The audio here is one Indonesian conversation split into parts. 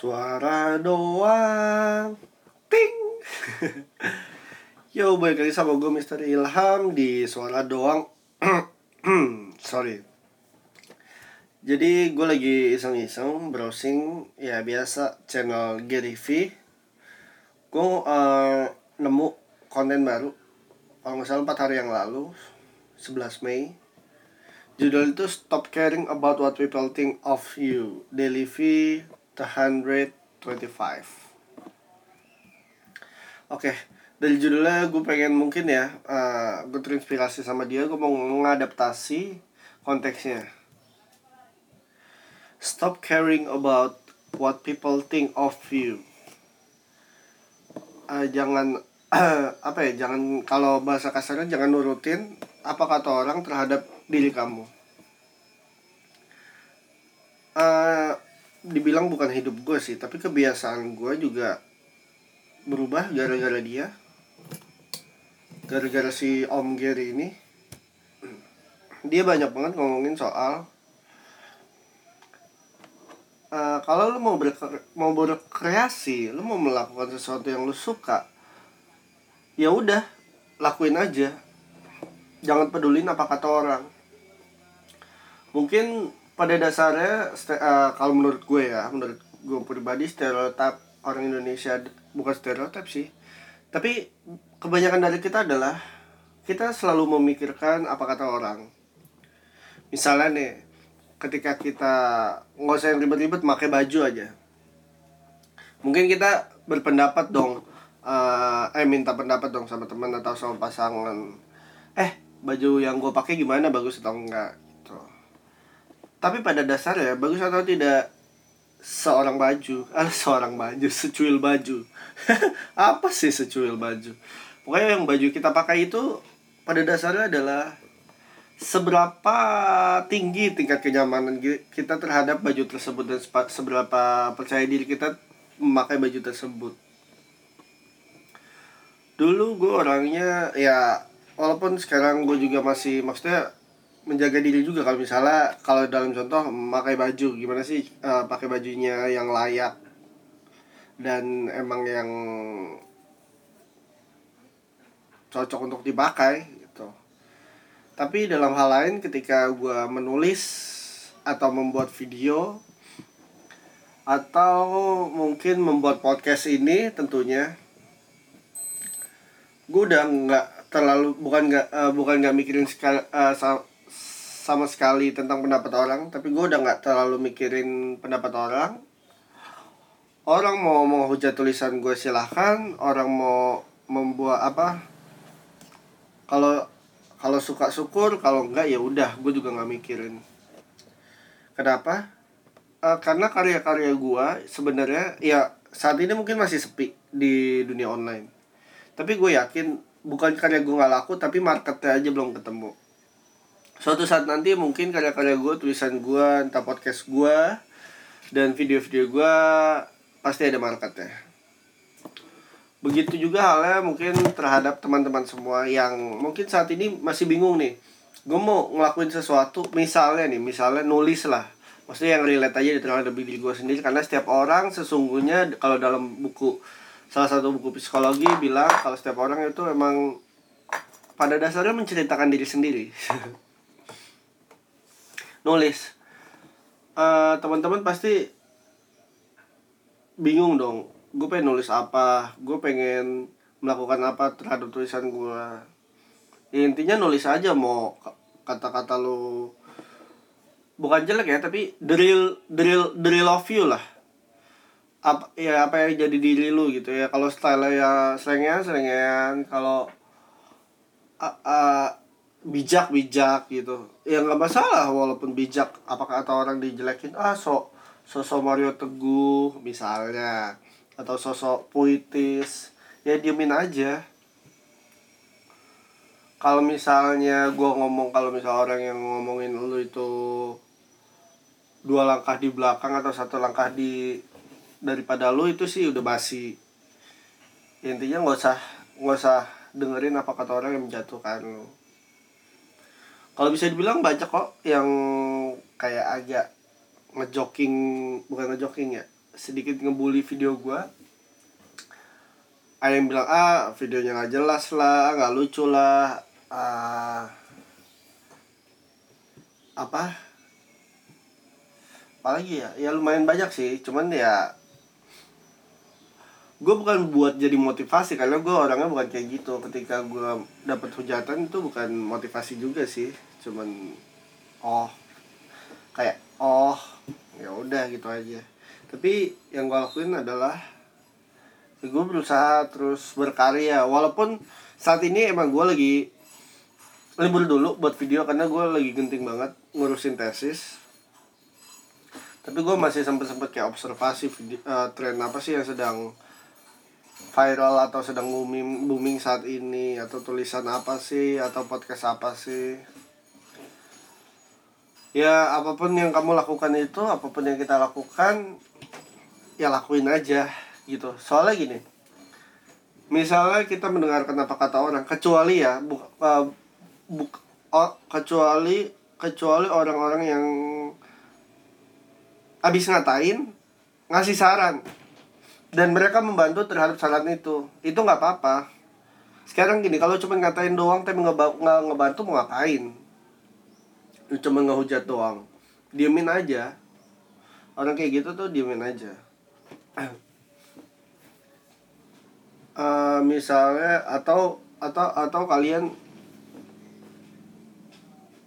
Suara doang. Ting. Yo, balik lagi sama gue Mr. Ilham di Suara Doang. Sorry. Jadi gue lagi iseng-iseng browsing Ya biasa channel Gary V. Gue uh, nemu konten baru. Kalau nggak salah 4 hari yang lalu 11 Mei. Judul itu Stop Caring About What People Think of You. Daily V 125 Oke, dari judulnya gue pengen mungkin ya uh, Gue terinspirasi sama dia, gue mau mengadaptasi konteksnya. Stop caring about what people think of you. Uh, Jangan, apa ya, jangan kalau bahasa kasarnya jangan nurutin apa kata orang terhadap diri kamu. Uh, dibilang bukan hidup gue sih tapi kebiasaan gue juga berubah gara-gara dia. Gara-gara si Om Gary ini. Dia banyak banget ngomongin soal uh, kalau lu mau berkre mau berkreasi lu mau melakukan sesuatu yang lu suka ya udah lakuin aja. Jangan pedulin apa kata orang. Mungkin pada dasarnya uh, kalau menurut gue ya menurut gue pribadi stereotip orang Indonesia bukan stereotip sih. Tapi kebanyakan dari kita adalah kita selalu memikirkan apa kata orang. Misalnya nih ketika kita nggak usah yang ribet-ribet pakai baju aja. Mungkin kita berpendapat dong uh, eh minta pendapat dong sama teman atau sama pasangan. Eh baju yang gue pakai gimana bagus atau enggak tapi pada dasarnya bagus atau tidak seorang baju. Ah seorang baju secuil baju. Apa sih secuil baju? Pokoknya yang baju kita pakai itu pada dasarnya adalah seberapa tinggi tingkat kenyamanan kita terhadap baju tersebut dan seberapa percaya diri kita memakai baju tersebut. Dulu gue orangnya ya walaupun sekarang gue juga masih maksudnya menjaga diri juga. Kalau misalnya kalau dalam contoh memakai baju gimana sih uh, pakai bajunya yang layak? Dan emang yang cocok untuk dipakai gitu. Tapi dalam hal lain ketika gue menulis atau membuat video atau mungkin membuat podcast ini tentunya gue udah nggak terlalu bukan nggak uh, bukan nggak mikirin sekali uh, sama sekali tentang pendapat orang tapi gue udah nggak terlalu mikirin pendapat orang. Orang mau mau hujat tulisan gue silahkan. Orang mau membuat apa? Kalau kalau suka syukur kalau enggak ya udah gue juga nggak mikirin. Kenapa? Uh, karena karya-karya gue sebenarnya ya saat ini mungkin masih sepi di dunia online. Tapi gue yakin bukan karya gue nggak laku tapi marketnya aja belum ketemu suatu saat nanti mungkin karya-karya gue tulisan gue entah podcast gue dan video-video gue pasti ada marketnya. Begitu juga halnya mungkin terhadap teman-teman semua yang mungkin saat ini masih bingung nih. Gue mau ngelakuin sesuatu misalnya nih misalnya nulis lah. Maksudnya yang relate aja terhadap diri gue sendiri karena setiap orang sesungguhnya kalau dalam buku salah satu buku psikologi bilang kalau setiap orang itu emang pada dasarnya menceritakan diri sendiri nulis. Uh, teman-teman pasti bingung dong. Gue pengen nulis apa? Gue pengen melakukan apa terhadap tulisan gue ya, intinya nulis aja mau kata-kata lo bukan jelek ya tapi drill drill drill of you lah. Apa ya apa yang jadi diri lu gitu ya. Kalau style ya selengean selengean kalau uh, uh, bijak bijak gitu. Ya nggak masalah walaupun bijak apakah kata orang dijelekin ah sok sosok Mario Teguh misalnya atau sosok puitis ya diemin aja. Kalau misalnya gue ngomong kalau misal orang yang ngomongin lu itu dua langkah di belakang atau satu langkah di daripada lu itu sih udah basi. Intinya nggak usah nggak usah dengerin apa kata orang yang menjatuhkan lu kalau bisa dibilang banyak kok yang kayak agak ngejoking bukan ngejoking ya sedikit ngebully video gue ada yang bilang ah videonya nggak jelas lah nggak lucu lah. Ah, apa? Apalagi ya? Ya lumayan banyak sih. Cuman ya gue bukan buat jadi motivasi karena gue orangnya bukan kayak gitu. Ketika gue dapet hujatan itu bukan motivasi juga sih. Cuman oh kayak oh ya udah gitu aja. Tapi yang gue lakuin adalah gue berusaha terus berkarya. Walaupun saat ini emang gue lagi libur dulu buat video karena gue lagi genting banget ngurusin tesis. Tapi gue masih sempet sempet kayak observasi video, uh, tren apa sih yang sedang viral atau sedang booming booming saat ini atau tulisan apa sih atau podcast apa sih? Ya apa pun yang kamu lakukan itu apa pun yang kita lakukan ya lakuin aja gitu. Soalnya gini misalnya kita mendengarkan apa kata orang kecuali ya bu, uh, bu, oh, kecuali kecuali orang-orang yang habis ngatain ngasih saran dan mereka membantu terhadap saran itu. Itu nggak apa-apa. Sekarang gini kalau cuma ngatain doang tapi nggak ngebantu mau ngapain? Cuma ngehujat doang. Diemin aja. Orang kayak gitu tuh diemin aja. Uh, misalnya atau atau atau kalian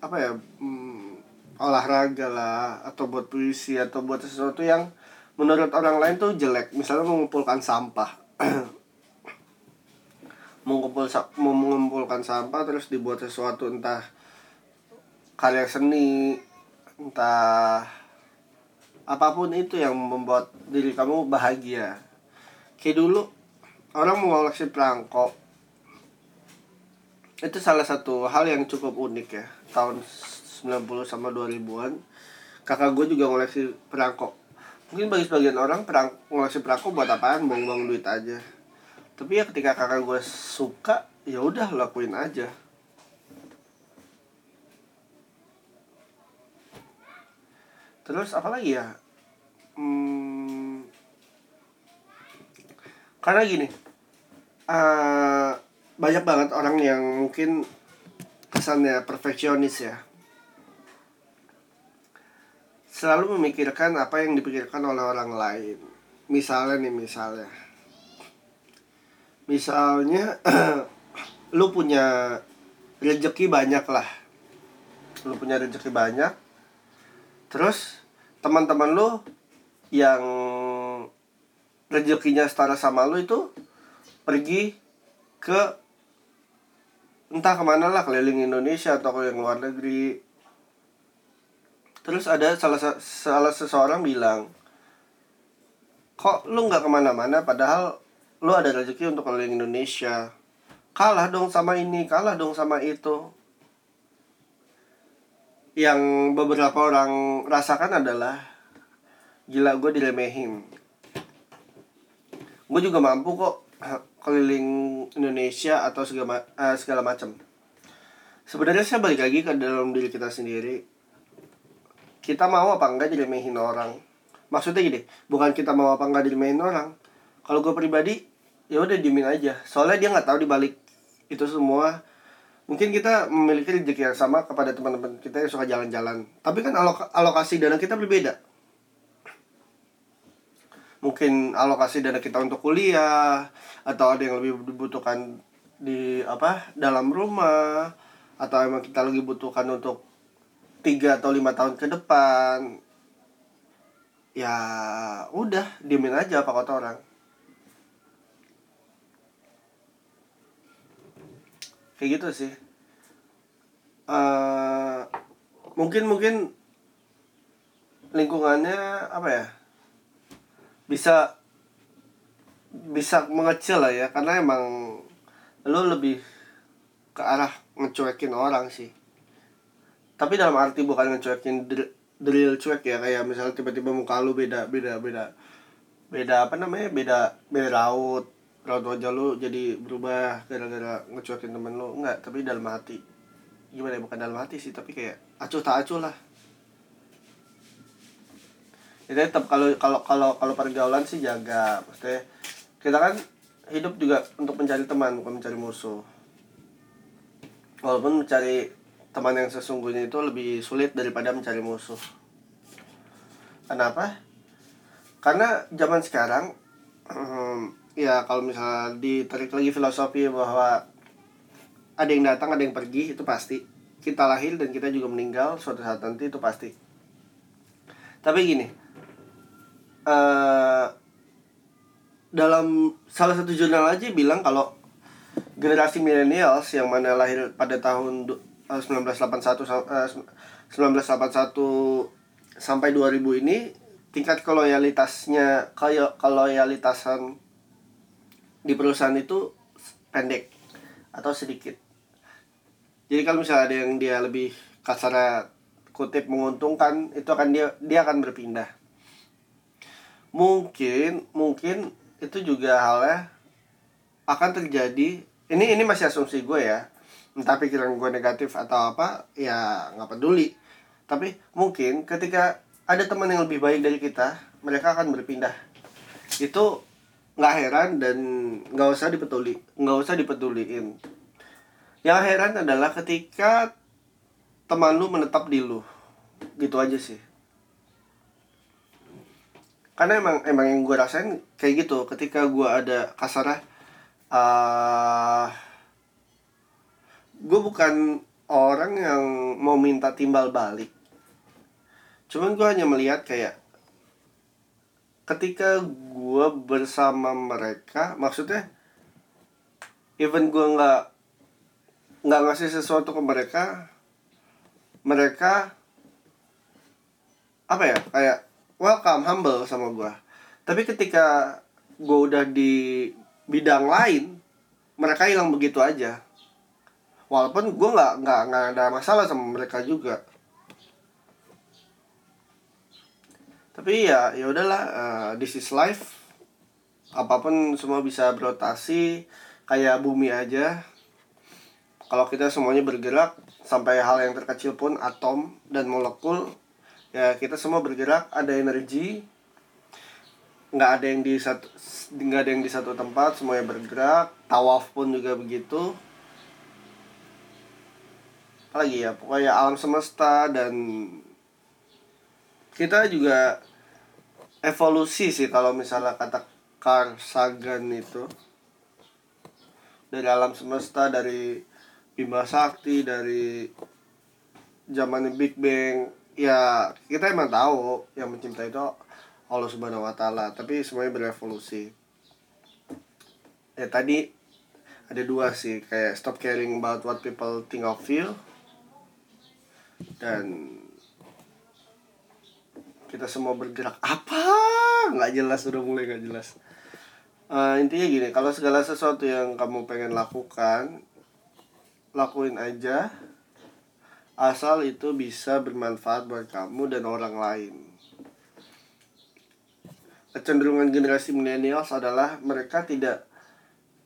apa ya hmm, olahraga lah atau buat puisi atau buat sesuatu yang menurut orang lain tuh jelek. Misalnya mengumpulkan sampah. Mengumpul mengumpulkan sampah terus dibuat sesuatu entah karya seni entah apa pun itu yang membuat diri kamu bahagia. Kayak dulu orang mengoleksi perangko itu salah satu hal yang cukup unik ya tahun 90 sama 2000-an kakak gue juga ngoleksi perangko mungkin bagi sebagian orang perang ngoleksi perangko buat apaan? Buang-buang duit aja. Tapi ya ketika kakak gue suka ya udah lakuin aja. Terus apa lagi ya? Hmm, karena gini uh, banyak banget orang yang mungkin kesannya perfeksionis ya selalu memikirkan apa yang dipikirkan oleh orang lain. Misalnya nih misalnya. Misalnya lu punya rezeki banyak lah. Lu punya rezeki banyak. Terus teman-teman lu yang rezekinya setara sama lu itu pergi ke entah ke mana lah keliling Indonesia atau ke yang luar negeri terus ada salah salah seseorang bilang kok lu nggak ke mana-mana padahal lu ada rezeki untuk keliling Indonesia? Kalah dong sama ini kalah dong sama itu. Yang beberapa orang rasakan adalah gila gue diremehin. Gue juga mampu kok keliling Indonesia atau segala uh, segala macam. Sebenarnya saya balik lagi ke dalam diri kita sendiri kita mau apa enggak diremehin orang? Maksudnya gini bukan kita mau apa enggak diremehin orang. Kalau gue pribadi ya udah diemin aja. Soalnya dia nggak tahu dibalik itu semua. Mungkin kita memiliki rezeki yang sama kepada teman-teman kita yang suka jalan-jalan. Tapi kan alok alokasi dana kita berbeda. Mungkin alokasi dana kita untuk kuliah atau ada yang lebih dibutuhkan di apa dalam rumah atau emang kita lagi butuhkan untuk tiga atau lima tahun ke depan ya udah diemin aja apa kata orang. Kayak gitu sih. Uh, mungkin mungkin lingkungannya apa ya bisa bisa mengecil lah ya karena emang lo lebih ke arah ngecuekin orang sih tapi dalam arti bukan ngecuekin drill, cuek ya kayak misalnya tiba-tiba muka lu beda beda beda beda apa namanya beda beda raut raut wajah lu jadi berubah gara-gara ngecuekin temen lu enggak tapi dalam hati gimana ya bukan dalam hati sih tapi kayak acuh tak acuh lah Jadi tetap kalau kalau kalau kalau pergaulan sih jaga. Maksudnya kita kan hidup juga untuk mencari teman bukan mencari musuh. Walaupun mencari teman yang sesungguhnya itu lebih sulit daripada mencari musuh. Kenapa? Karena zaman sekarang hmm, ya kalau misalnya ditarik lagi filosofi bahwa ada yang datang ada yang pergi itu pasti kita lahir dan kita juga meninggal suatu saat nanti itu pasti tapi gini uh, dalam salah satu jurnal aja bilang kalau generasi milenials yang mana lahir pada tahun 1981 uh, 1981 sampai 2000 ini tingkat keloyalitasnya kayak keloyalitasan di perusahaan itu pendek atau sedikit. Jadi kalau misalnya ada yang dia lebih kasar kutip menguntungkan itu akan dia dia akan berpindah. Mungkin mungkin itu juga halnya akan terjadi ini ini masih asumsi gue ya entah pikiran gue negatif atau apa ya nggak peduli. Tapi mungkin ketika ada teman yang lebih baik dari kita mereka akan berpindah. Itu nggak heran dan nggak usah dipetuli nggak usah dipeduliin. Yang heran adalah ketika teman lu menetap di lu. Gitu aja sih. Karena emang emang yang gue rasain kayak gitu ketika gue ada kasarnya uh, gue bukan orang yang mau minta timbal balik. Cuman gue hanya melihat kayak ketika gue bersama mereka maksudnya even gue nggak nggak ngasih sesuatu ke mereka mereka apa ya kayak welcome humble sama gue tapi ketika gue udah di bidang lain mereka hilang begitu aja walaupun gue nggak nggak nggak ada masalah sama mereka juga. Tapi ya ya udahlah uh, this is life. Apa pun semua bisa berotasi kayak bumi aja. Kalau kita semuanya bergerak sampai hal yang terkecil pun atom dan molekul ya kita semua bergerak ada energi. Nggak ada yang di satu nggak ada yang di satu tempat semuanya bergerak. Tawaf pun juga begitu apalagi ya pokoknya alam semesta dan kita juga evolusi sih kalau misalnya kata Carl Sagan itu. Dari alam semesta dari Bima Sakti dari zaman Big Bang. Ya kita emang tahu yang mencipta itu Allah Subhanahu Wa Taala tapi semuanya berevolusi. Ya tadi ada dua sih kayak stop caring about what people think of you dan kita semua bergerak. Apa? Nggak jelas udah mulai nggak jelas. Uh, intinya gini kalau segala sesuatu yang kamu pengen lakukan lakuin aja. Asal itu bisa bermanfaat buat kamu dan orang lain. Kecenderungan generasi milenials adalah mereka tidak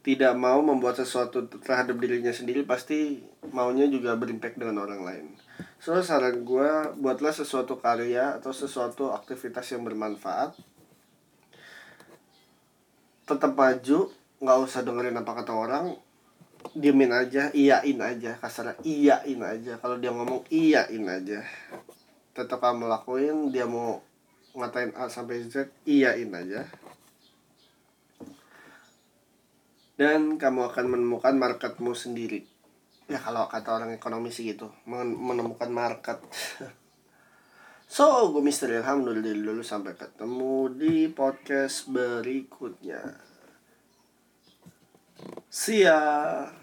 tidak mau membuat sesuatu terhadap dirinya sendiri pasti maunya juga berimpact dengan orang lain. So saran gue buatlah sesuatu karya atau sesuatu aktivitas yang bermanfaat. Tetap maju, nggak usah dengerin apa kata orang, diemin aja iyain aja kasarnya iyain aja. Kalau dia ngomong iyain aja. Tetap kamu lakuin dia mau ngatain A sampai Z iyain aja. Dan kamu akan menemukan marketmu sendiri ya kalau kata orang ekonomi sih gitu menemukan market so gue Mister Alhamdulillah dulu sampai ketemu di podcast berikutnya ya.